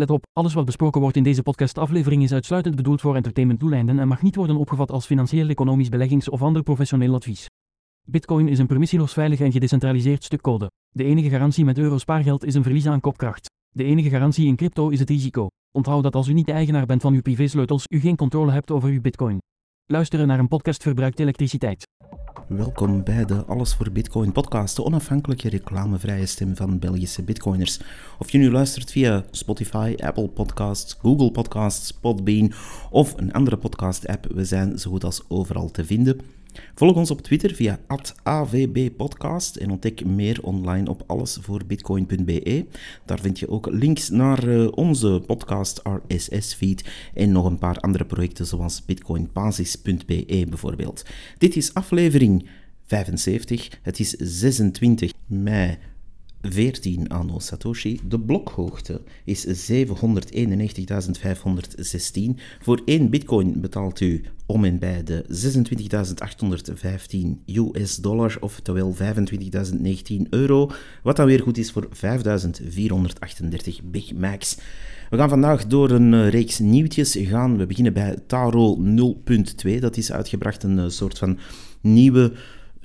Let op, alles wat besproken wordt in deze podcastaflevering is uitsluitend bedoeld voor entertainmentdoeleinden en mag niet worden opgevat als financieel, economisch, beleggings- of ander professioneel advies. Bitcoin is een permissieloos veilig en gedecentraliseerd stuk code. De enige garantie met euro spaargeld is een verlies aan kopkracht. De enige garantie in crypto is het risico. Onthoud dat als u niet de eigenaar bent van uw privésleutels, u geen controle hebt over uw bitcoin. Luisteren naar een podcast verbruikt elektriciteit. Welkom bij de Alles voor Bitcoin podcast, de onafhankelijke reclamevrije stem van Belgische bitcoiners. Of je nu luistert via Spotify, Apple Podcasts, Google Podcasts, Podbean of een andere podcast-app, we zijn zo goed als overal te vinden. Volg ons op Twitter via @avbpodcast en ontdek meer online op allesvoorbitcoin.be. Daar vind je ook links naar uh, onze podcast RSS-feed en nog een paar andere projecten zoals bitcoinbasis.be bijvoorbeeld. Dit is aflevering 75. Het is 26 mei 14 anno Satoshi. De blokhoogte is 791.516. Voor 1 bitcoin betaalt u om en bij de 26.815 US dollar, oftewel 25.019 euro, wat dan weer goed is voor 5.438 Big Macs. We gaan vandaag door een eh, reeks nieuwtjes gaan. We beginnen bij Taro 0.2. Dat is uitgebracht een eh, soort van nieuwe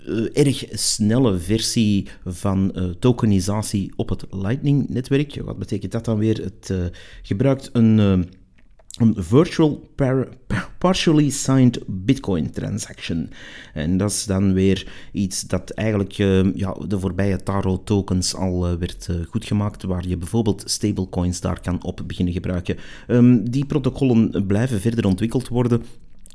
uh, erg snelle versie van uh, tokenisatie op het Lightning-netwerk. Wat betekent dat dan weer? Het uh, gebruikt een, een virtual par partially signed Bitcoin transaction. En dat is dan weer iets dat eigenlijk ja, de voorbije Taro tokens al werd goedgemaakt, waar je bijvoorbeeld stablecoins daar kan op beginnen gebruiken. Um, die protocollen blijven verder ontwikkeld worden.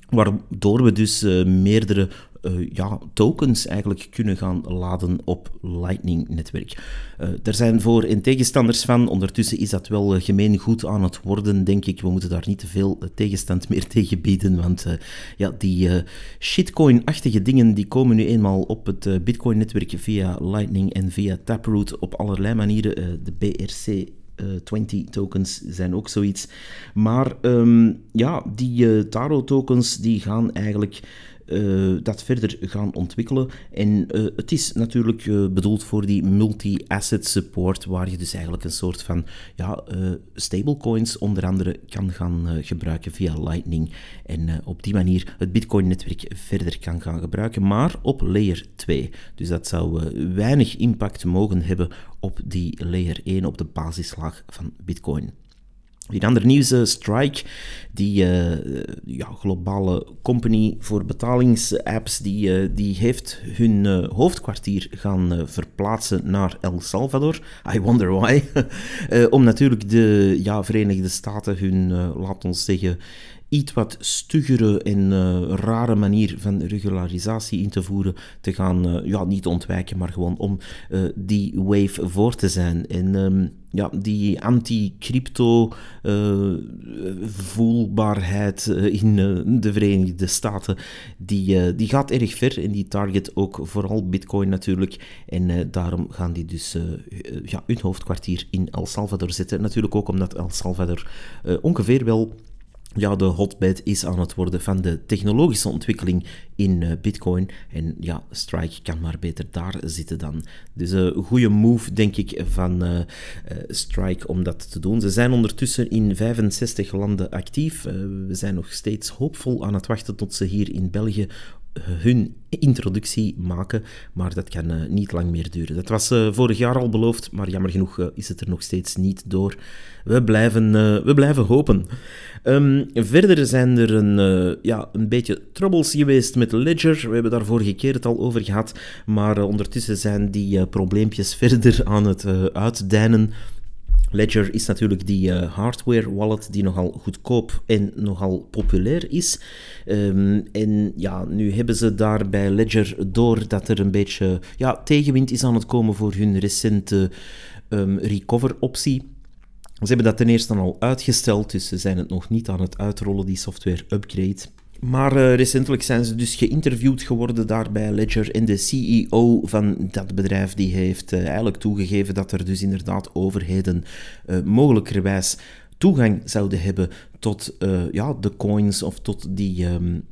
Waardoor we dus meerdere uh, ja, tokens eigenlijk kunnen gaan laden op Lightning-netwerk. Uh, er zijn voor- en tegenstanders van. Ondertussen is dat wel gemeen goed aan het worden, denk ik. We moeten daar niet te veel tegenstand meer tegen bieden, want ja, die shitcoin-achtige dingen die komen nu eenmaal op het Bitcoin-netwerk via Lightning en via Taproot op allerlei manieren. de BRC 20 tokens zijn ook zoiets. Maar um, ja, die uh, Taro tokens die gaan eigenlijk uh, dat verder gaan ontwikkelen. En uh, het is natuurlijk uh, bedoeld voor die multi-asset support, waar je dus eigenlijk een soort van ja, stablecoins onder andere kan gaan gebruiken via Lightning. En op die manier het Bitcoin-netwerk verder kan gaan gebruiken, maar op layer 2. Dus dat zou weinig impact mogen hebben op die layer 1, op de basislaag van Bitcoin. In ander nieuws, uh, Strike, die uh, ja, globale company voor betalingsapps, die, uh, die heeft hun hoofdkwartier gaan verplaatsen naar El Salvador. I wonder why. om natuurlijk de ja, Verenigde Staten hun, laat ons zeggen, iets wat stuggere en rare manier van regularisatie in te voeren, te gaan, ja, niet ontwijken, maar gewoon om die wave voor te zijn. En um, ja, die anti-crypto voelbaarheid in de Verenigde Staten, die, die gaat erg ver en die target ook vooral bitcoin natuurlijk. En daarom gaan die dus ja, hun hoofdkwartier in El Salvador zetten. Natuurlijk ook omdat El Salvador ongeveer wel ja, de hotbed is aan het worden van de technologische ontwikkeling in uh, Bitcoin. En ja, Strike kan maar beter daar zitten dan. Dus een uh, goede move, denk ik, van uh, Strike om dat te doen. Ze zijn ondertussen in 65 landen actief. we zijn nog steeds hoopvol aan het wachten tot ze hier in België hun introductie maken, maar dat kan uh, niet lang meer duren. Dat was uh, vorig jaar al beloofd, maar jammer genoeg uh, is het er nog steeds niet door. We blijven, we blijven hopen. Um, verder zijn er een, ja, een beetje troubles geweest met Ledger. We hebben daar vorige keer het al over gehad, maar ondertussen zijn die probleempjes verder aan het uitdijnen. Ledger is natuurlijk die uh, hardware wallet die nogal goedkoop en nogal populair is. Um, en ja, nu hebben ze daar bij Ledger door dat er een beetje ja, tegenwind is aan het komen voor hun recente um, recover optie. Ze hebben dat ten eerste al uitgesteld, dus ze zijn het nog niet aan het uitrollen, die software upgrade. Maar uh, recentelijk zijn ze dus geïnterviewd geworden daar bij Ledger en de CEO van dat bedrijf die heeft uh, eigenlijk toegegeven dat er dus inderdaad overheden uh, mogelijkerwijs toegang zouden hebben tot ja, de coins of tot die, um,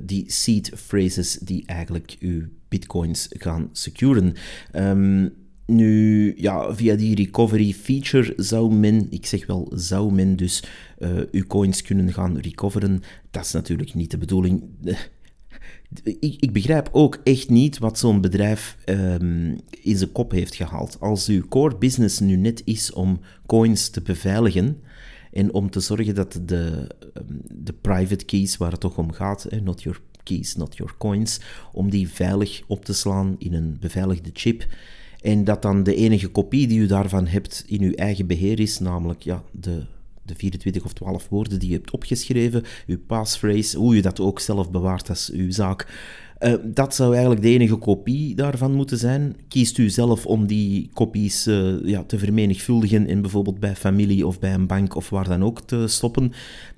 die seed phrases die eigenlijk uw bitcoins gaan securen. Um, Nu, ja, via die recovery feature zou men, ik zeg wel zou men dus, uh, uw coins kunnen gaan recoveren. Dat is natuurlijk niet de bedoeling. Ik, ik, begrijp ook echt niet wat zo'n bedrijf um, in zijn kop heeft gehaald. Als uw core business nu net is om coins te beveiligen en om te zorgen dat de, ehm, de private keys, waar het toch om gaat, not your keys, not your coins, om die veilig op te slaan in een beveiligde chip. En dat dan de enige kopie die u daarvan hebt in uw eigen beheer is, namelijk ja, de de 24 of 12 woorden die je hebt opgeschreven, uw passphrase, hoe je dat ook zelf bewaart, als uw zaak. Uh, dat zou eigenlijk de enige kopie daarvan moeten zijn. Kiest u zelf om die kopies uh, ja, te vermenigvuldigen en bijvoorbeeld bij familie of bij een bank of waar dan ook te stoppen,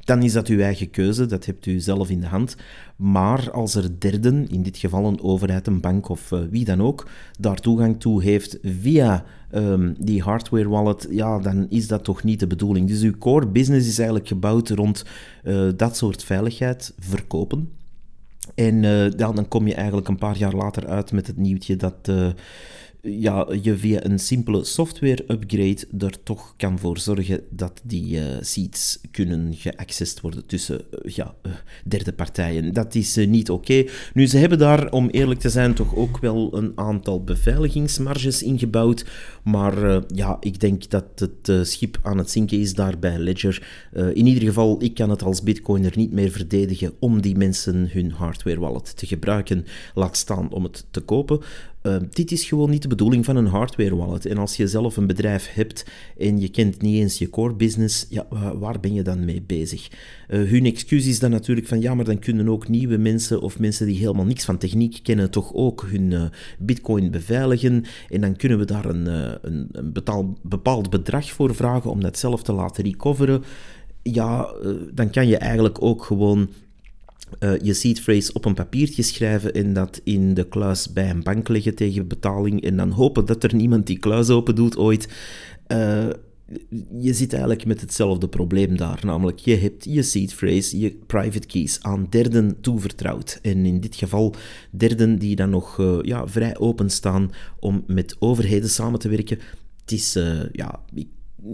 dan is dat uw eigen keuze, dat hebt u zelf in de hand. Maar als er derden, in dit geval een overheid, een bank of uh, wie dan ook, daar toegang toe heeft via um, die hardware wallet, ja, dan is dat toch niet de bedoeling. Dus uw core business is eigenlijk gebouwd rond dat soort veiligheid verkopen. En uh, dan kom je eigenlijk een paar jaar later uit met het nieuwtje dat uh, ja, je via een simpele software upgrade er toch kan voor zorgen dat die uh, seeds kunnen geaccessed worden tussen uh, ja, uh, derde partijen. Dat is niet oké. Nu, ze hebben daar, om eerlijk te zijn, toch ook wel een aantal beveiligingsmarges ingebouwd. Maar ja, ik denk dat het schip aan het zinken is daar bij Ledger. in ieder geval, ik kan het als bitcoiner niet meer verdedigen om die mensen hun hardware wallet te gebruiken. Laat staan om het te kopen. Uh, dit is gewoon niet de bedoeling van een hardware wallet. En als je zelf een bedrijf hebt en je kent niet eens je core business, ja, waar ben je dan mee bezig? Uh, hun excuus is dan natuurlijk van ja, maar dan kunnen ook nieuwe mensen of mensen die helemaal niks van techniek kennen, toch ook hun uh, bitcoin beveiligen. En dan kunnen we daar een, een, een betaal, bepaald bedrag voor vragen om dat zelf te laten recoveren. Ja, dan kan je eigenlijk ook gewoon uh, je seed phrase op een papiertje schrijven en dat in de kluis bij een bank leggen tegen betaling en dan hopen dat er niemand die kluis open doet ooit. Uh, je zit eigenlijk met hetzelfde probleem daar, namelijk je hebt je seed phrase, je private keys aan derden toevertrouwd. En in dit geval derden die dan nog uh, ja, vrij openstaan om met overheden samen te werken. Het is, ja,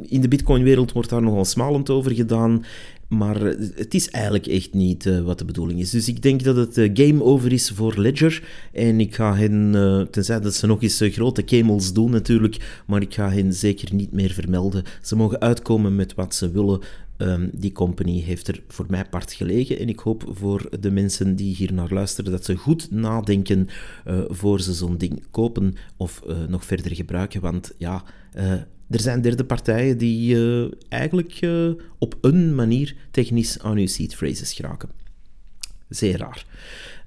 in de Bitcoin-wereld wordt daar nogal smalend over gedaan. Maar het is eigenlijk echt niet uh, wat de bedoeling is. Dus ik denk dat het uh, game over is voor Ledger. En ik ga hen, uh, tenzij dat ze nog eens grote kemels doen natuurlijk, maar ik ga hen zeker niet meer vermelden. Ze mogen uitkomen met wat ze willen. Um, die company heeft er voor mij part gelegen. En ik hoop voor de mensen die hier naar luisteren dat ze goed nadenken voor ze zo'n ding kopen of nog verder gebruiken. Want ja, er zijn derde partijen die uh, eigenlijk uh, op een manier technisch aan uw seed phrases geraken. Zeer raar.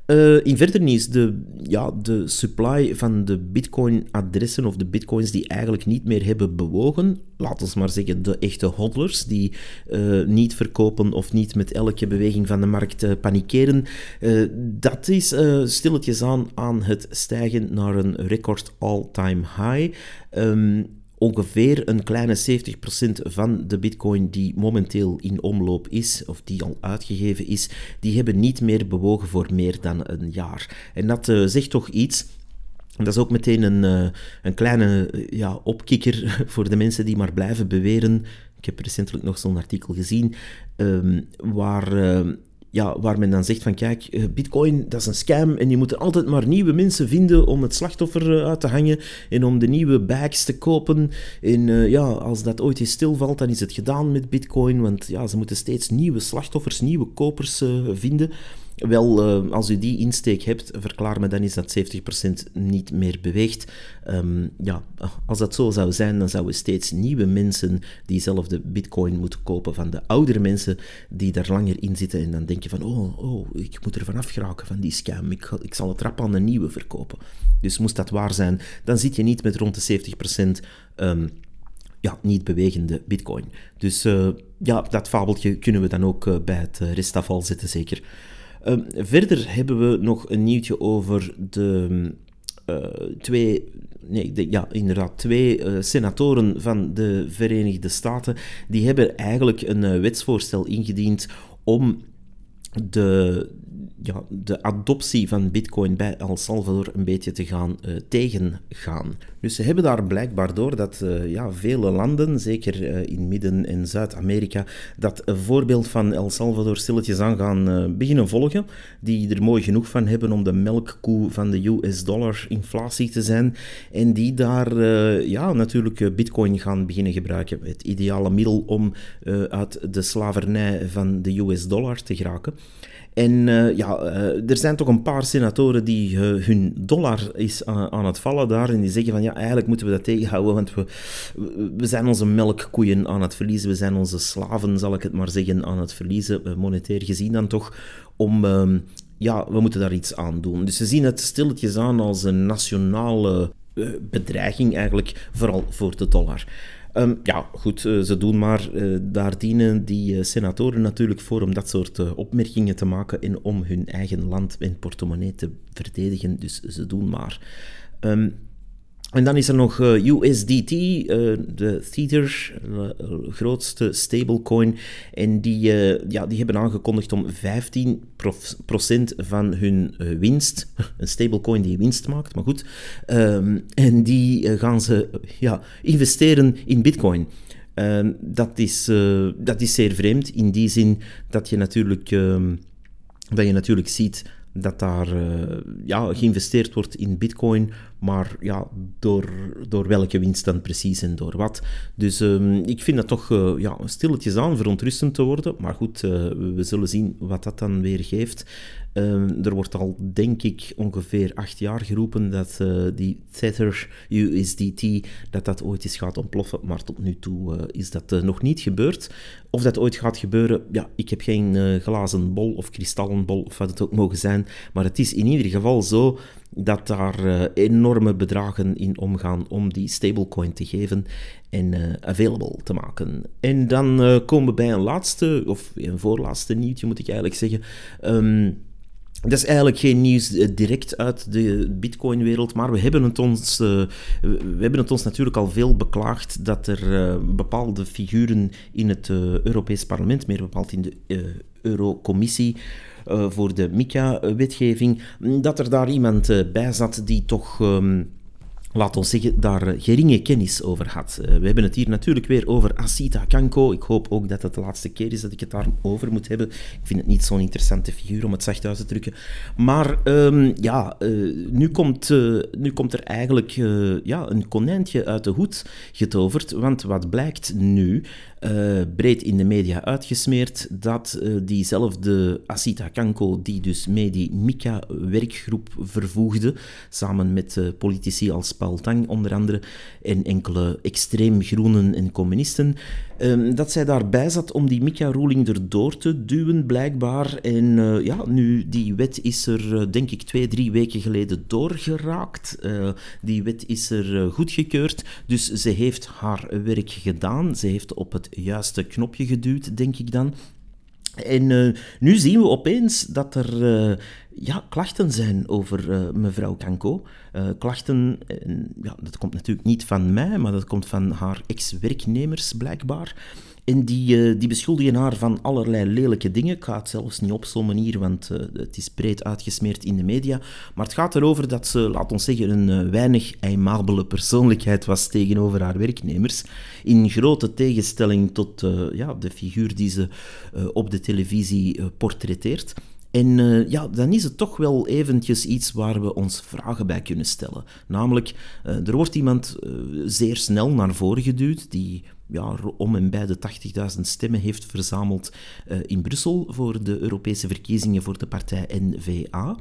Uh, in verder nieuws, de, ja, de supply van de bitcoin-adressen of de bitcoins die eigenlijk niet meer hebben bewogen, laten we maar zeggen de echte hodlers, die niet verkopen of niet met elke beweging van de markt uh, panikeren, dat is stilletjes aan aan het stijgen naar een record all-time high. Um, ongeveer een kleine 70% van de bitcoin die momenteel in omloop is, of die al uitgegeven is, die hebben niet meer bewogen voor meer dan een jaar. En dat uh, zegt toch iets. Dat is ook meteen een, uh, een kleine uh, ja, opkikker voor de mensen die maar blijven beweren. Ik heb recentelijk nog zo'n artikel gezien um, waar ja, waar men dan zegt van kijk, eh, bitcoin dat is een scam en je moet er altijd maar nieuwe mensen vinden om het slachtoffer eh, uit te hangen en om de nieuwe bags te kopen. En uh, ja, als dat ooit eens stilvalt, dan is het gedaan met bitcoin, want ja, ze moeten steeds nieuwe slachtoffers, nieuwe kopers vinden. Wel, uh, als u die insteek hebt, verklaar me dan is dat 70% niet meer beweegt. Um, ja, als dat zo zou zijn, dan zouden steeds nieuwe mensen diezelfde bitcoin moeten kopen van de oudere mensen die daar langer in zitten en dan denken van, oh, oh ik moet er vanaf geraken van die scam, ik, ik zal het rap aan een nieuwe verkopen. Dus moest dat waar zijn, dan zit je niet met rond de 70% um, ja, niet bewegende bitcoin. Dus uh, ja, dat fabeltje kunnen we dan ook uh, bij het restafval zetten, zeker. Ehm, verder hebben we nog een nieuwtje over de uh, twee, nee, ja, inderdaad, twee uh, senatoren van de Verenigde Staten. Die hebben eigenlijk een uh, wetsvoorstel ingediend om de, ja, de adoptie van Bitcoin bij El Salvador een beetje te gaan uh, tegengaan. Dus ze hebben daar blijkbaar door dat uh, ja, vele landen, zeker uh, in Midden- en Zuid-Amerika, dat voorbeeld van El Salvador stilletjes aan gaan beginnen volgen, die er mooi genoeg van hebben om de melkkoe van de US-dollar inflatie te zijn, en die daar ja, natuurlijk Bitcoin gaan beginnen gebruiken. Het ideale middel om uit de slavernij van de US-dollar te geraken. En uh, ja, uh, er zijn toch een paar senatoren die uh, hun dollar is aan, aan, het vallen daar. En die zeggen van ja, eigenlijk moeten we dat tegenhouden, want we, we zijn onze melkkoeien aan het verliezen. We zijn onze slaven, zal ik het maar zeggen, aan het verliezen, monetair gezien dan toch. Om, ehm, ja, we moeten daar iets aan doen. Dus ze zien het stilletjes aan als een nationale bedreiging eigenlijk, vooral voor de dollar. Um, ja, goed, uh, ze doen maar. Uh, daar dienen die uh, senatoren natuurlijk voor om dat soort opmerkingen te maken en om hun eigen land en portemonnee te verdedigen. Dus ze doen maar. Um, en dan is er nog eh, USDT, eh, de Tether, uh, grootste stablecoin. En die, ja, die hebben aangekondigd om 15% van hun winst, een stablecoin die winst maakt, maar goed, um, en die gaan ze ja, investeren in bitcoin. Ehm, dat, is, dat is zeer vreemd, in die zin dat je natuurlijk, um, dat je natuurlijk ziet dat daar ja, geïnvesteerd wordt in bitcoin, maar ja, door, door welke winst dan precies en door wat. Dus um, ik vind dat toch uh, ja, stilletjes aan verontrustend te worden, maar goed, uh, we zullen zien wat dat dan weer geeft. Ehm, er wordt al, denk ik, ongeveer acht jaar geroepen dat uh, die Tether USDT, dat dat ooit eens gaat ontploffen, maar tot nu toe is dat nog niet gebeurd. Of dat ooit gaat gebeuren, ja, ik heb geen glazen bol of kristallenbol of wat het ook mogen zijn, maar het is in ieder geval zo dat daar enorme bedragen in omgaan om die stablecoin te geven en available te maken. En dan komen we bij een laatste, of een voorlaatste nieuwtje moet ik eigenlijk zeggen. Um, dat is eigenlijk geen nieuws eh, direct uit de Bitcoin-wereld, maar we hebben, het ons, we hebben het ons natuurlijk al veel beklaagd dat er bepaalde figuren in het uh, Europees Parlement, meer bepaald in de Eurocommissie, voor de MICA-wetgeving, dat er daar iemand bij zat die toch. Um, laat ons zeggen, daar eh, geringe kennis over had. Eh, we hebben het hier natuurlijk weer over Asita Kanko. Ik hoop ook dat het de laatste keer is dat ik het daarover moet hebben. Ik vind het niet zo'n interessante figuur om het zacht uit te drukken. Maar um, ja, nu, komt, nu komt er eigenlijk ja, een konijntje uit de hoed getoverd. Want wat blijkt nu, breed in de media uitgesmeerd, dat diezelfde Asita Kanko, die dus mee die Mika-werkgroep vervoegde, samen met politici als Paul Tang onder andere, en enkele extreem groenen en communisten, um, dat zij daarbij zat om die Mika-ruling erdoor te duwen, blijkbaar. En uh, ja, nu, die wet is er, uh, denk ik, twee, drie weken geleden doorgeraakt. Uh, die wet is er goedgekeurd, dus ze heeft haar werk gedaan. Ze heeft op het juiste knopje geduwd, denk ik dan. En uh, nu zien we opeens dat er uh, ja, klachten zijn over uh, mevrouw Kanko. klachten, ja, dat komt natuurlijk niet van mij, maar dat komt van haar ex-werknemers blijkbaar. En die, uh, die beschuldigen haar van allerlei lelijke dingen. Ik ga het zelfs niet op zo'n manier, want uh, het is breed uitgesmeerd in de media. Maar het gaat erover dat ze, laat ons zeggen, een uh, weinig aimabele persoonlijkheid was tegenover haar werknemers. In grote tegenstelling tot ja, de figuur die ze op de televisie portretteert. En ja, dan is het toch wel eventjes iets waar we ons vragen bij kunnen stellen. Namelijk, er wordt iemand zeer snel naar voren geduwd die ja, om en bij de 80.000 stemmen heeft verzameld in Brussel voor de Europese verkiezingen voor de partij N-VA.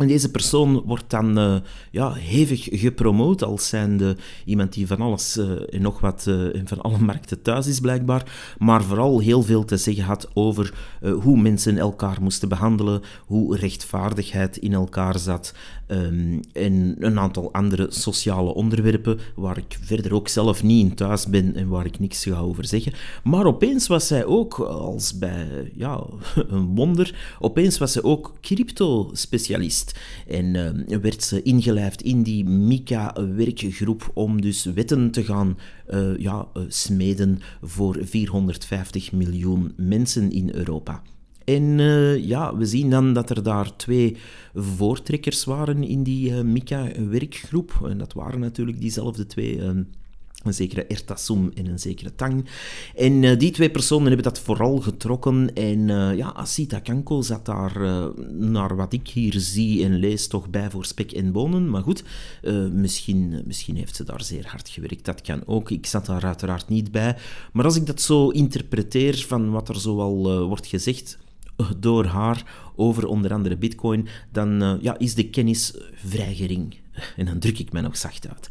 En deze persoon wordt dan uh, ja, hevig gepromoot als zijnde iemand die van alles uh, en nog wat uh, van alle markten thuis is blijkbaar, maar vooral heel veel te zeggen had over hoe mensen elkaar moesten behandelen, hoe rechtvaardigheid in elkaar zat um, en een aantal andere sociale onderwerpen waar ik verder ook zelf niet in thuis ben en waar ik niks ga over zeggen. Maar opeens was zij ook, als bij ja, een wonder, opeens was zij ook crypto-specialist. En uh, werd ze ingelijfd in die MICA-werkgroep om dus wetten te gaan uh, ja, uh, smeden voor 450 miljoen mensen in Europa. En ja, we zien dan dat er daar twee voortrekkers waren in die MICA-werkgroep. En dat waren natuurlijk diezelfde twee een zekere Ertasum en een zekere Tang. En uh, die twee personen hebben dat vooral getrokken. En uh, ja, Asita Kanko zat daar, uh, naar wat ik hier zie en lees, toch bij voor spek en bonen. Maar goed, misschien, misschien heeft ze daar zeer hard gewerkt. Dat kan ook. Ik zat daar uiteraard niet bij. Maar als ik dat zo interpreteer van wat er zoal wordt gezegd door haar over onder andere Bitcoin, dan ja, is de kennis vrij gering. En dan druk ik mij nog zacht uit.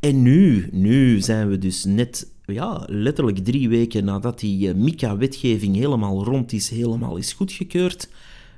En nu, nu zijn we dus net, ja, letterlijk drie weken nadat die uh, MICA-wetgeving helemaal rond is, helemaal is goedgekeurd.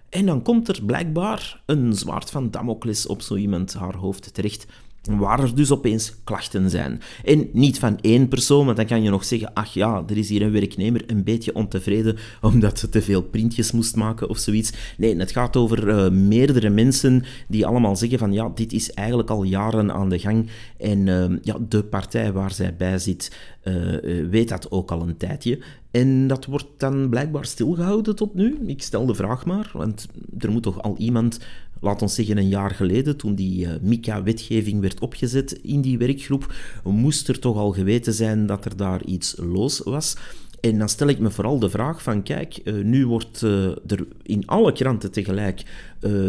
En dan komt er blijkbaar een zwaard van Damocles op zo iemand haar hoofd terecht waar er dus opeens klachten zijn. En niet van één persoon, want dan kan je nog zeggen, ach ja, er is hier een werknemer een beetje ontevreden omdat ze te veel printjes moest maken of zoiets. Nee, het gaat over uh, meerdere mensen die allemaal zeggen van, ja, dit is eigenlijk al jaren aan de gang en uh, ja, de partij waar zij bij zit uh, weet dat ook al een tijdje. En dat wordt dan blijkbaar stilgehouden tot nu. Ik stel de vraag maar, want er moet toch al iemand laat ons zeggen een jaar geleden, toen die uh, MICA-wetgeving werd opgezet in die werkgroep, moest er toch al geweten zijn dat er daar iets los was. En dan stel ik me vooral de vraag van, kijk, uh, nu wordt uh, er in alle kranten tegelijk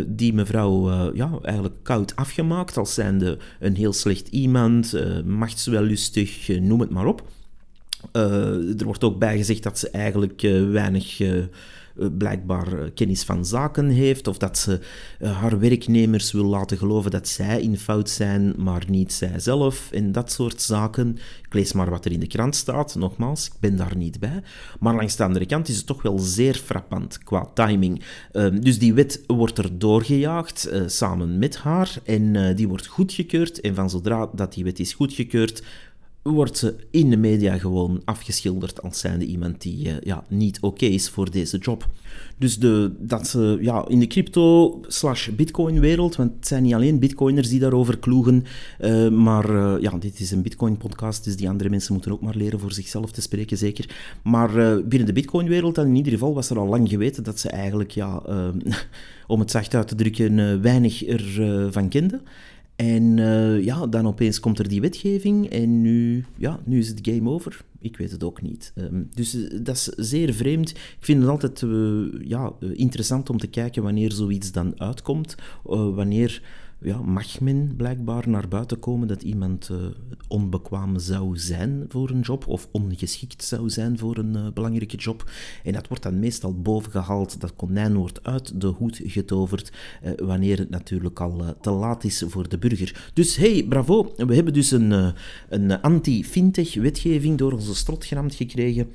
die mevrouw ja, eigenlijk koud afgemaakt als zijnde een heel slecht iemand, machtswellustig, noem het maar op. er wordt ook bijgezegd dat ze eigenlijk weinig eh, blijkbaar eh, kennis van zaken heeft, of dat ze eh, haar werknemers wil laten geloven dat zij in fout zijn, maar niet zij zelf, en dat soort zaken. Ik lees maar wat er in de krant staat, nogmaals, ik ben daar niet bij. Maar langs de andere kant is het toch wel zeer frappant qua timing. Ehm, dus die wet wordt er doorgejaagd, samen met haar, en die wordt goedgekeurd, en van zodra dat die wet is goedgekeurd, wordt ze in de media gewoon afgeschilderd als zijnde iemand die uh, ja, niet oké is voor deze job. Dus de, dat ze ja, in de crypto slash bitcoin wereld, want het zijn niet alleen bitcoiners die daarover kloegen, uh, maar uh, ja, dit is een bitcoin podcast, dus die andere mensen moeten ook maar leren voor zichzelf te spreken, zeker. Maar binnen de bitcoin wereld in ieder geval was er al lang geweten dat ze eigenlijk, ja, om het zacht uit te drukken, weinig ervan van kenden. En uh, ja, dan opeens komt er die wetgeving en nu, ja, nu is het game over. Ik weet het ook niet. Um, dus uh, dat is zeer vreemd. Ik vind het altijd uh, ja, interessant om te kijken wanneer zoiets dan uitkomt. wanneer ja, mag men blijkbaar naar buiten komen dat iemand uh, onbekwaam zou zijn voor een job of ongeschikt zou zijn voor een uh, belangrijke job. En dat wordt dan meestal bovengehaald, dat konijn wordt uit de hoed getoverd, uh, wanneer het natuurlijk al te laat is voor de burger. Dus hey, bravo, we hebben dus een, een anti-fintech wetgeving door onze strot geramd gekregen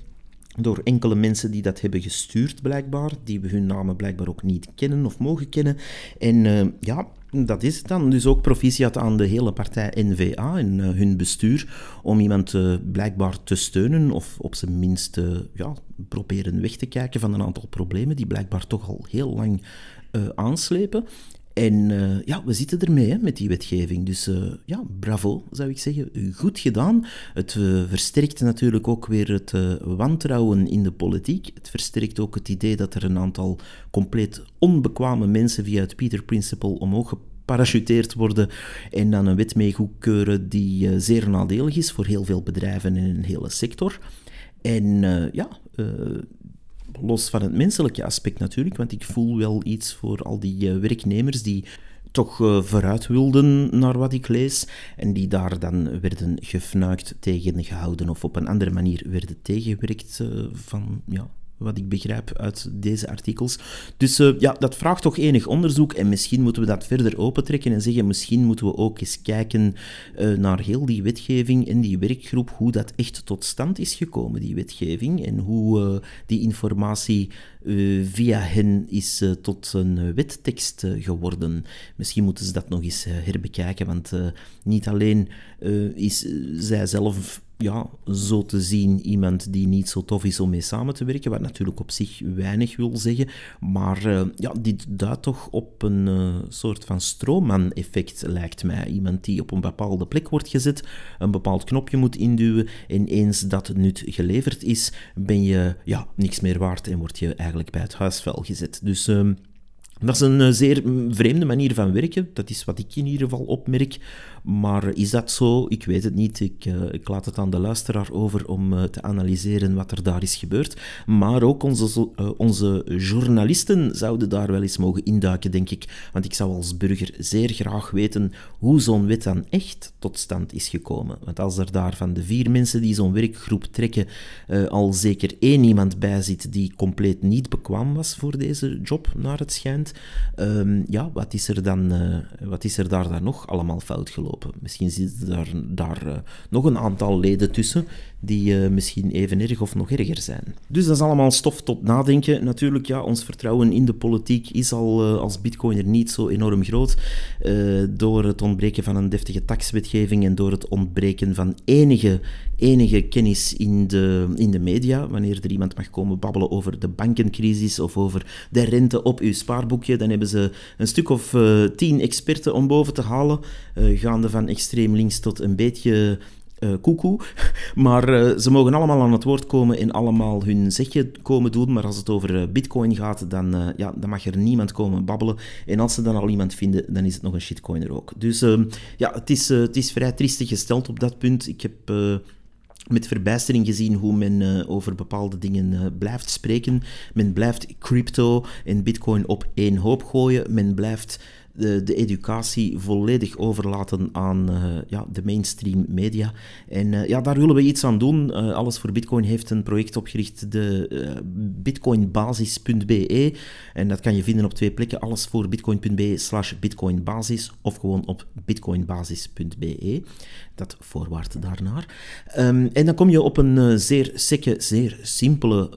door enkele mensen die dat hebben gestuurd, blijkbaar, die we hun namen blijkbaar ook niet kennen of mogen kennen. En ja, dat is het dan. Dus ook proficiat aan de hele partij NVA en uh, hun bestuur om iemand uh, blijkbaar te steunen of op zijn minst ja, proberen weg te kijken van een aantal problemen die blijkbaar toch al heel lang aanslepen. En uh, ja, we zitten ermee hè, met die wetgeving. Dus uh, ja, bravo, zou ik zeggen. Goed gedaan. Het uh, versterkt natuurlijk ook weer het wantrouwen in de politiek. Het versterkt ook het idee dat er een aantal compleet onbekwame mensen via het Peter Principle omhoog geparachuteerd worden en dan een wet mee goedkeuren die zeer nadelig is voor heel veel bedrijven in een hele sector. En ja, los van het menselijke aspect natuurlijk, want ik voel wel iets voor al die uh, werknemers die toch uh, vooruit wilden naar wat ik lees en die daar dan werden gefnuikt, tegengehouden of op een andere manier werden tegengewerkt uh, van ja, wat ik begrijp uit deze artikels. Dus uh, ja, dat vraagt toch enig onderzoek en misschien moeten we dat verder opentrekken en zeggen, misschien moeten we ook eens kijken uh, naar heel die wetgeving en die werkgroep, hoe dat echt tot stand is gekomen, die wetgeving, en hoe uh, die informatie via hen is tot een wettekst geworden. Misschien moeten ze dat nog eens herbekijken, want niet alleen is zij zelf ja, zo te zien iemand die niet zo tof is om mee samen te werken, wat natuurlijk op zich weinig wil zeggen, maar uh, ja, dit duidt toch op een uh, soort van stroomman-effect, lijkt mij. Iemand die op een bepaalde plek wordt gezet, een bepaald knopje moet induwen en eens dat nut geleverd is, ben je ja, niks meer waard en word je eigenlijk bij het huisvuil gezet. Dus... Uh, dat is een eh, zeer vreemde manier van werken. Dat is wat ik in ieder geval opmerk. Maar is dat zo? Ik weet het niet. Ik, uh, ik laat het aan de luisteraar over om uh, te analyseren wat er daar is gebeurd. Maar ook onze, uh, onze journalisten zouden daar wel eens mogen induiken, denk ik. Want ik zou als burger zeer graag weten hoe zo'n wet dan echt tot stand is gekomen. Want als er daar van de vier mensen die zo'n werkgroep trekken al zeker één iemand bij zit die compleet niet bekwaam was voor deze job, naar het schijnt, um, ja, wat is er dan wat is er daar dan nog allemaal fout gelopen? Misschien zitten daar, daar uh, nog een aantal leden tussen die uh, misschien even erg of nog erger zijn. Dus dat is allemaal stof tot nadenken. Natuurlijk, ja, ons vertrouwen in de politiek is al uh, als bitcoiner niet zo enorm groot. door het ontbreken van een deftige taxwetgeving en door het ontbreken van enige, enige kennis in de, in de media. Wanneer er iemand mag komen babbelen over de bankencrisis of over de rente op uw spaarboekje, dan hebben ze een stuk of tien experten om boven te halen. gaan van extreem links tot een beetje uh, koekoe. Maar ze mogen allemaal aan het woord komen en allemaal hun zegje komen doen. Maar als het over bitcoin gaat, dan, ja, dan mag er niemand komen babbelen. En als ze dan al iemand vinden, dan is het nog een shitcoiner ook. Dus ehm, ja, het is, het is vrij triestig gesteld op dat punt. Ik heb met verbijstering gezien hoe men uh, over bepaalde dingen uh, blijft spreken. Men blijft crypto en bitcoin op één hoop gooien. Men blijft de, de educatie volledig overlaten aan uh, ja, de mainstream media. En uh, ja, daar willen we iets aan doen. Uh, Alles voor Bitcoin heeft een project opgericht, de bitcoinbasis.be. En dat kan je vinden op twee plekken. Alles voor bitcoin.be slash bitcoinbasis of gewoon op bitcoinbasis.be. Dat voorwaarde daarnaar. Um, en dan kom je op een zeer sekke, zeer simpele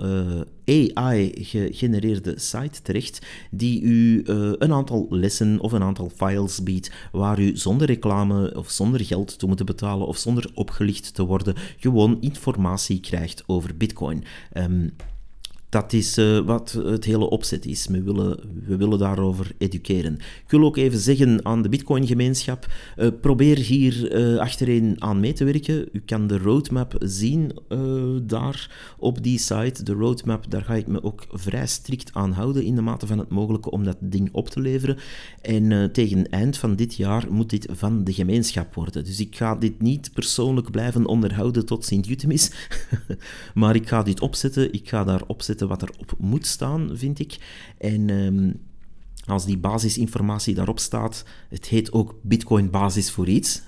AI-gegenereerde site terecht, die u uh, een aantal lessen of een aantal files biedt, waar u zonder reclame of zonder geld te moeten betalen of zonder opgelicht te worden, gewoon informatie krijgt over Bitcoin. Um, dat is uh, wat het hele opzet is. We willen, we willen daarover educeren. Ik wil ook even zeggen aan de Bitcoin-gemeenschap: uh, probeer hier uh, achterin aan mee te werken. U kan de roadmap zien daar op die site. De roadmap, daar ga ik me ook vrij strikt aan houden in de mate van het mogelijke om dat ding op te leveren. En tegen eind van dit jaar moet dit van de gemeenschap worden. Dus ik ga dit niet persoonlijk blijven onderhouden tot Sint-Jutemis, maar ik ga dit opzetten. Ik ga daar opzetten wat er op moet staan, vind ik. En um, als die basisinformatie daarop staat, het heet ook Bitcoin basis voor iets.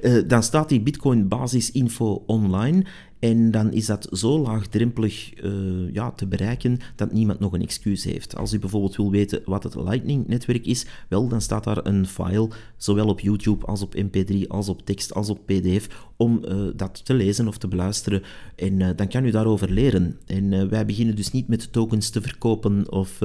Uh, dan staat die Bitcoin basisinfo online en dan is dat zo laagdrempelig uh, ja, te bereiken dat niemand nog een excuus heeft. Als u bijvoorbeeld wil weten wat het Lightning-netwerk is, wel, dan staat daar een file, zowel op YouTube als op MP3, als op tekst, als op PDF, om uh, dat te lezen of te beluisteren. En uh, dan kan u daarover leren. En wij beginnen dus niet met tokens te verkopen of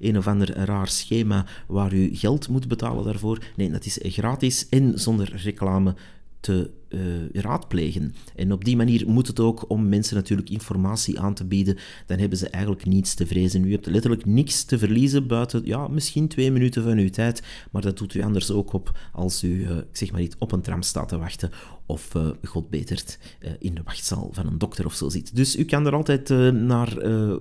een of ander raar schema waar u geld moet betalen daarvoor. Nee, dat is gratis en zonder reclame te uh, raadplegen. En op die manier moet het ook om mensen natuurlijk informatie aan te bieden. Dan hebben ze eigenlijk niets te vrezen. U hebt letterlijk niks te verliezen buiten, ja, misschien twee minuten van uw tijd. Maar dat doet u anders ook op als u, uh, zeg maar niet, op een tram staat te wachten. Of, uh, god betert, in de wachtzaal van een dokter of zo zit. Dus u kan er altijd naar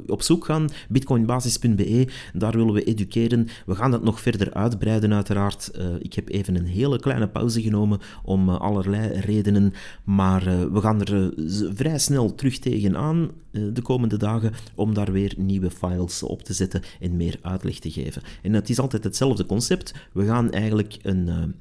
op zoek gaan. Bitcoinbasis.be, daar willen we educeren. We gaan dat nog verder uitbreiden, uiteraard. ik heb even een hele kleine pauze genomen om allerlei redenen maar uh, we gaan er uh, vrij snel terug tegenaan uh, de komende dagen om daar weer nieuwe files op te zetten en meer uitleg te geven. En het is altijd hetzelfde concept. We gaan eigenlijk een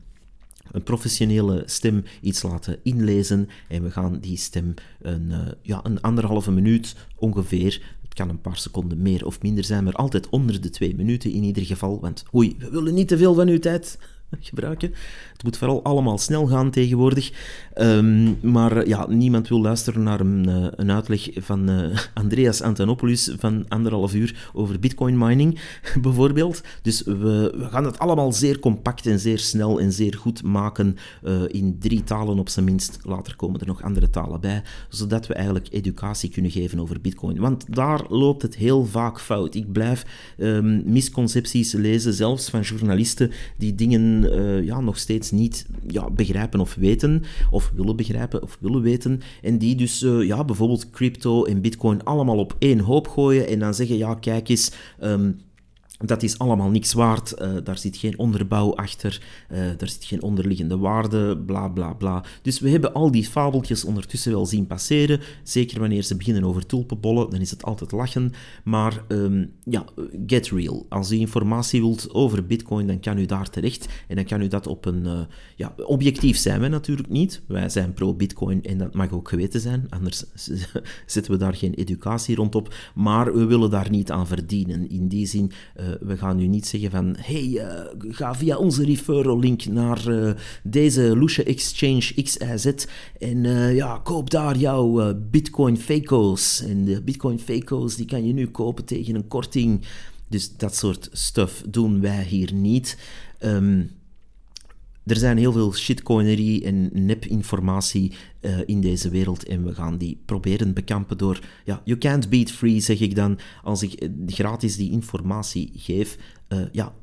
een professionele stem iets laten inlezen en we gaan die stem een, ja, een anderhalve minuut ongeveer, het kan een paar seconden meer of minder zijn, maar altijd onder de twee minuten in ieder geval, want oei, we willen niet te veel van uw tijd gebruiken. Het moet vooral allemaal snel gaan tegenwoordig. Ehm, maar ja, niemand wil luisteren naar een, uh, een uitleg van uh, Andreas Antonopoulos van anderhalf uur over bitcoin mining, bijvoorbeeld. Dus we, we, gaan het allemaal zeer compact en zeer snel en zeer goed maken uh, in drie talen op zijn minst. Later komen er nog andere talen bij, zodat we eigenlijk educatie kunnen geven over bitcoin. Want daar loopt het heel vaak fout. Ik blijf um, misconcepties lezen, zelfs van journalisten die dingen ja, nog steeds niet ja, begrijpen of weten, of willen begrijpen of willen weten, en die dus uh, ja, bijvoorbeeld crypto en bitcoin allemaal op één hoop gooien en dan zeggen, ja, kijk eens, um, dat is allemaal niks waard, uh, daar zit geen onderbouw achter, uh, daar zit geen onderliggende waarde, bla bla bla. Dus we hebben al die fabeltjes ondertussen wel zien passeren. Zeker wanneer ze beginnen over tulpenbollen, dan is het altijd lachen. Maar um, ja, get real. Als u informatie wilt over Bitcoin, dan kan u daar terecht. En dan kan u dat op een. Uh, ja, objectief zijn wij natuurlijk niet. Wij zijn pro-Bitcoin en dat mag ook geweten zijn. Anders zetten we daar geen educatie rondop. Maar we willen daar niet aan verdienen. In die zin we gaan nu niet zeggen van hey, uh, ga via onze referral link naar uh, deze Lucia Exchange XIZ en ja, koop daar jouw Bitcoin Faco's. En de Bitcoin Faco's die kan je nu kopen tegen een korting. Dus dat soort stuff doen wij hier niet. Um, er zijn heel veel shitcoinerie en nepinformatie uh, in deze wereld en we gaan die proberen bekampen door... Ja, you can't beat free, zeg ik dan. Als ik eh, gratis die informatie geef, uh, ja,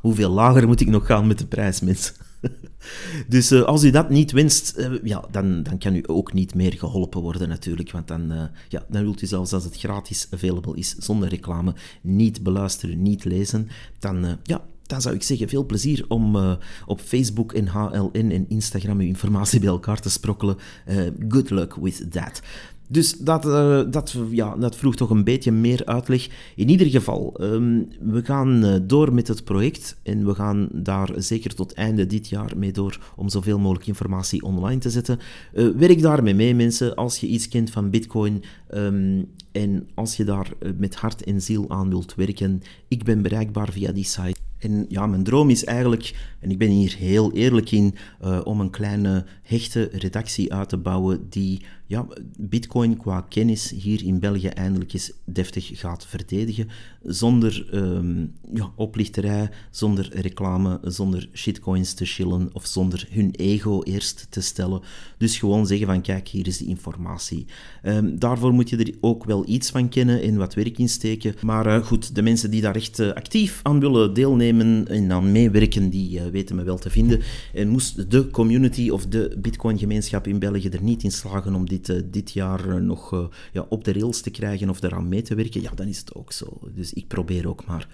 hoeveel lager moet ik nog gaan met de prijs, mensen? dus als u dat niet wenst, ja, dan, dan kan u ook niet meer geholpen worden natuurlijk. Want dan, ja, dan wilt u zelfs als het gratis available is, zonder reclame, niet beluisteren, niet lezen. Dan, ja, dan zou ik zeggen, veel plezier om uh, op Facebook en HLN en Instagram uw informatie bij elkaar te sprokkelen. Uh, good luck with that. Dus dat, uh, dat, ja, dat vroeg toch een beetje meer uitleg. In ieder geval, um, we gaan door met het project en we gaan daar zeker tot einde dit jaar mee door om zoveel mogelijk informatie online te zetten. Werk daarmee mee, mensen. Als je iets kent van Bitcoin um, en als je daar met hart en ziel aan wilt werken, ik ben bereikbaar via die site. En ja, mijn droom is eigenlijk, en ik ben hier heel eerlijk in, uh, om een kleine hechte redactie uit te bouwen die ja, Bitcoin qua kennis hier in België eindelijk eens deftig gaat verdedigen. Zonder um, ja, oplichterij, zonder reclame, zonder shitcoins te chillen of zonder hun ego eerst te stellen. Dus gewoon zeggen van kijk, hier is de informatie. Um, daarvoor moet je er ook wel iets van kennen en wat werk in steken. Maar uh, goed, de mensen die daar echt uh, actief aan willen deelnemen en aan meewerken, die uh, weten me wel te vinden. En moest de community of de Bitcoin-gemeenschap in België er niet in slagen om dit, uh, dit jaar uh, nog uh, ja, op de rails te krijgen of eraan mee te werken, ja, dan is het ook zo. Dus ik probeer ook maar.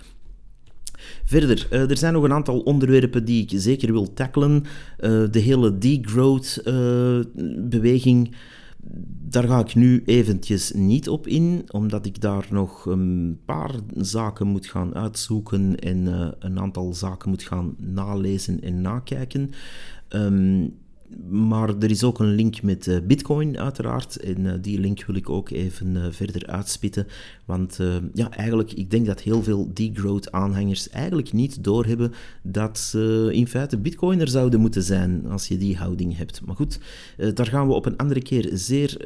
Verder, er zijn nog een aantal onderwerpen die ik zeker wil tackelen. De hele degrowth-beweging. Daar ga ik nu eventjes niet op in, omdat ik daar nog een paar zaken moet gaan uitzoeken en een aantal zaken moet gaan nalezen en nakijken. Um, maar er is ook een link met uh, Bitcoin, uiteraard. En uh, die link wil ik ook even uh, verder uitspitten. Want ja, eigenlijk, ik denk dat heel veel degrowth-aanhangers eigenlijk niet doorhebben dat ze in feite Bitcoiner zouden moeten zijn als je die houding hebt. Maar goed, daar gaan we op een andere keer zeer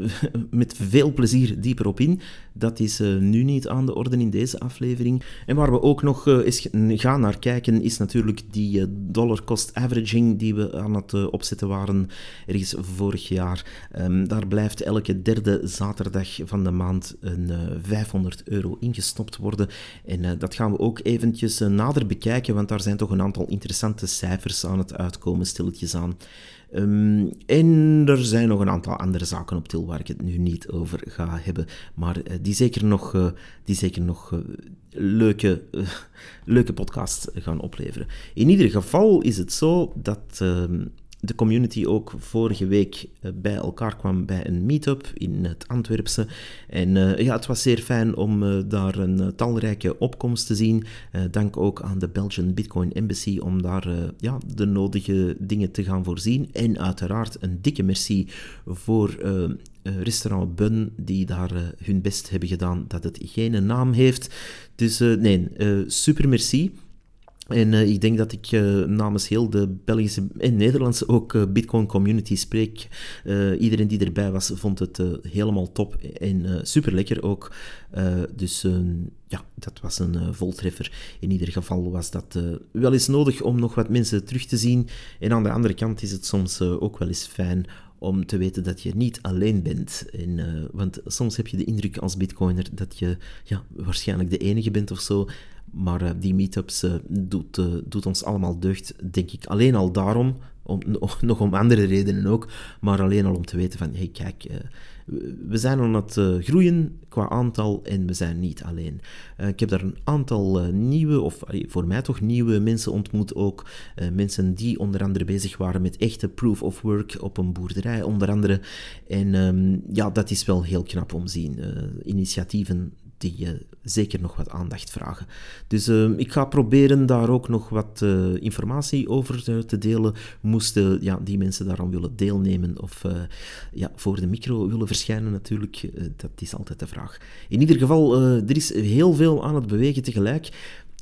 met veel plezier dieper op in. Dat is nu niet aan de orde in deze aflevering. En waar we ook nog eens gaan naar kijken, is natuurlijk die dollar cost averaging die we aan het opzetten waren ergens vorig jaar. Um, daar blijft elke derde zaterdag van de maand een uh, eh, 500 euro ingestopt worden. En uh, dat gaan we ook eventjes uh, nader bekijken, want daar zijn toch een aantal interessante cijfers aan het uitkomen, stilletjes aan. Um, en er zijn nog een aantal andere zaken op til waar ik het nu niet over ga hebben, maar die zeker nog, die zeker nog leuke, leuke podcasts gaan opleveren. In ieder geval is het zo dat ehm, de community ook vorige week eh, bij elkaar kwam bij een meetup in het Antwerpse. En uh, ja, het was zeer fijn om uh, daar een talrijke opkomst te zien. dank ook aan de Belgian Bitcoin Embassy om daar ja, de nodige dingen te gaan voorzien. En uiteraard een dikke merci voor restaurant Bun, die daar hun best hebben gedaan dat het geen naam heeft. Dus nee, super merci. En uh, ik denk dat ik uh, namens heel de Belgische en Nederlandse ook uh, Bitcoin community spreek. iedereen die erbij was, vond het helemaal top en super lekker ook. dus ja, dat was een voltreffer. In ieder geval was dat wel eens nodig om nog wat mensen terug te zien. En aan de andere kant is het soms ook wel eens fijn om te weten dat je niet alleen bent. En, want soms heb je de indruk als bitcoiner dat je ja, waarschijnlijk de enige bent of zo. Maar uh, die meetups uh, doet, uh, doet ons allemaal deugd, denk ik. Alleen al daarom, om, nog om andere redenen ook, maar alleen al om te weten van, hey, kijk, we zijn aan het groeien qua aantal en we zijn niet alleen. ik heb daar een aantal nieuwe, of voor mij toch nieuwe mensen ontmoet ook. mensen die onder andere bezig waren met echte proof of work op een boerderij, onder andere. En um, ja, dat is wel heel knap om te zien. initiatieven die zeker nog wat aandacht vragen. Dus uh, ik ga proberen daar ook nog wat uh, informatie over te delen. Moesten ja, die mensen daaraan willen deelnemen of ja, voor de micro willen verschijnen natuurlijk, dat is altijd de vraag. In ieder geval, er is heel veel aan het bewegen tegelijk.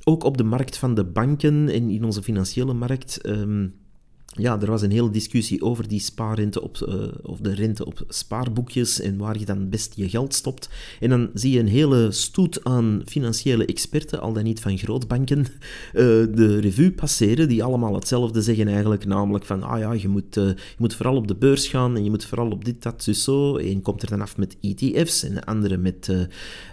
Ook op de markt van de banken en in onze financiële markt. Um, ja, er was een hele discussie over die spaarrente op, uh, of de rente op spaarboekjes en waar je dan best je geld stopt. En dan zie je een hele stoet aan financiële experten, al dan niet van grootbanken, uh, de revue passeren, die allemaal hetzelfde zeggen eigenlijk, namelijk van, ah ja, je moet, uh, je moet vooral op de beurs gaan en je moet vooral op dit, dat, dus zo. Eén komt er dan af met ETF's en de andere met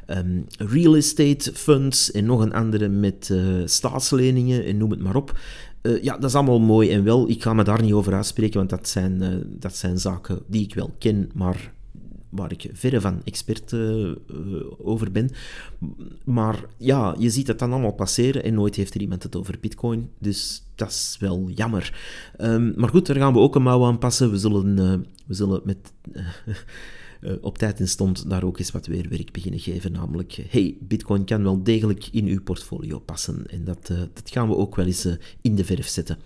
um, real estate funds en nog een andere met staatsleningen en noem het maar op. Uh, ja, dat is allemaal mooi en wel. Ik ga me daar niet over uitspreken, want dat zijn, uh, dat zijn zaken die ik wel ken, maar waar ik verre van expert uh, over ben. Maar ja, je ziet het dan allemaal passeren en nooit heeft er iemand het over Bitcoin. Dus dat is wel jammer. Um, maar goed, daar gaan we ook een mouw aan passen. We zullen, we zullen met. uh, op tijd in stond daar ook eens wat weer werk beginnen geven. Namelijk, eh, hey, Bitcoin kan wel degelijk in uw portfolio passen. En dat, uh, dat gaan we ook wel eens in de verf zetten.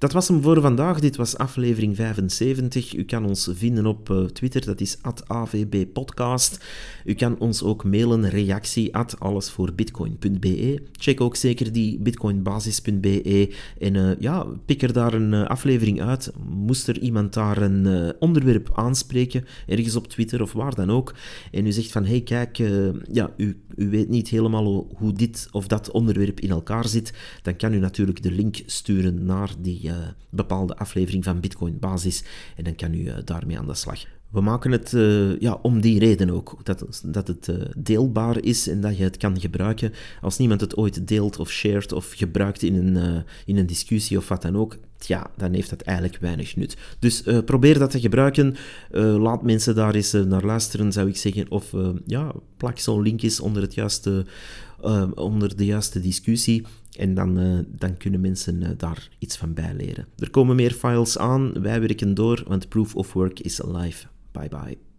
Dat was hem voor vandaag. Dit was aflevering 75. U kan ons vinden op uh, Twitter, dat is @avbpodcast. U kan ons ook mailen, reactie allesvoorbitcoin.be. Check ook zeker die bitcoinbasis.be en uh, ja, pik er daar een uh, aflevering uit. Moest er iemand daar een onderwerp aanspreken, ergens op Twitter of waar dan ook, en u zegt van, hey kijk, ja, u, u weet niet helemaal hoe dit of dat onderwerp in elkaar zit, dan kan u natuurlijk de link sturen naar die uh, bepaalde aflevering van Bitcoin Basis en dan kan u uh, daarmee aan de slag. We maken het uh, ja, om die reden ook, dat, dat het deelbaar is en dat je het kan gebruiken. Als niemand het ooit deelt of shared of gebruikt in een, in een discussie of wat dan ook, ja, dan heeft dat eigenlijk weinig nut. Dus probeer dat te gebruiken. laat mensen daar eens naar luisteren, zou ik zeggen. Of ja, plak zo'n linkjes onder, het juiste, onder de juiste discussie. En dan, uh, dan kunnen mensen uh, daar iets van bijleren. Er komen meer files aan. Wij werken door, want Proof of Work is alive. Bye bye.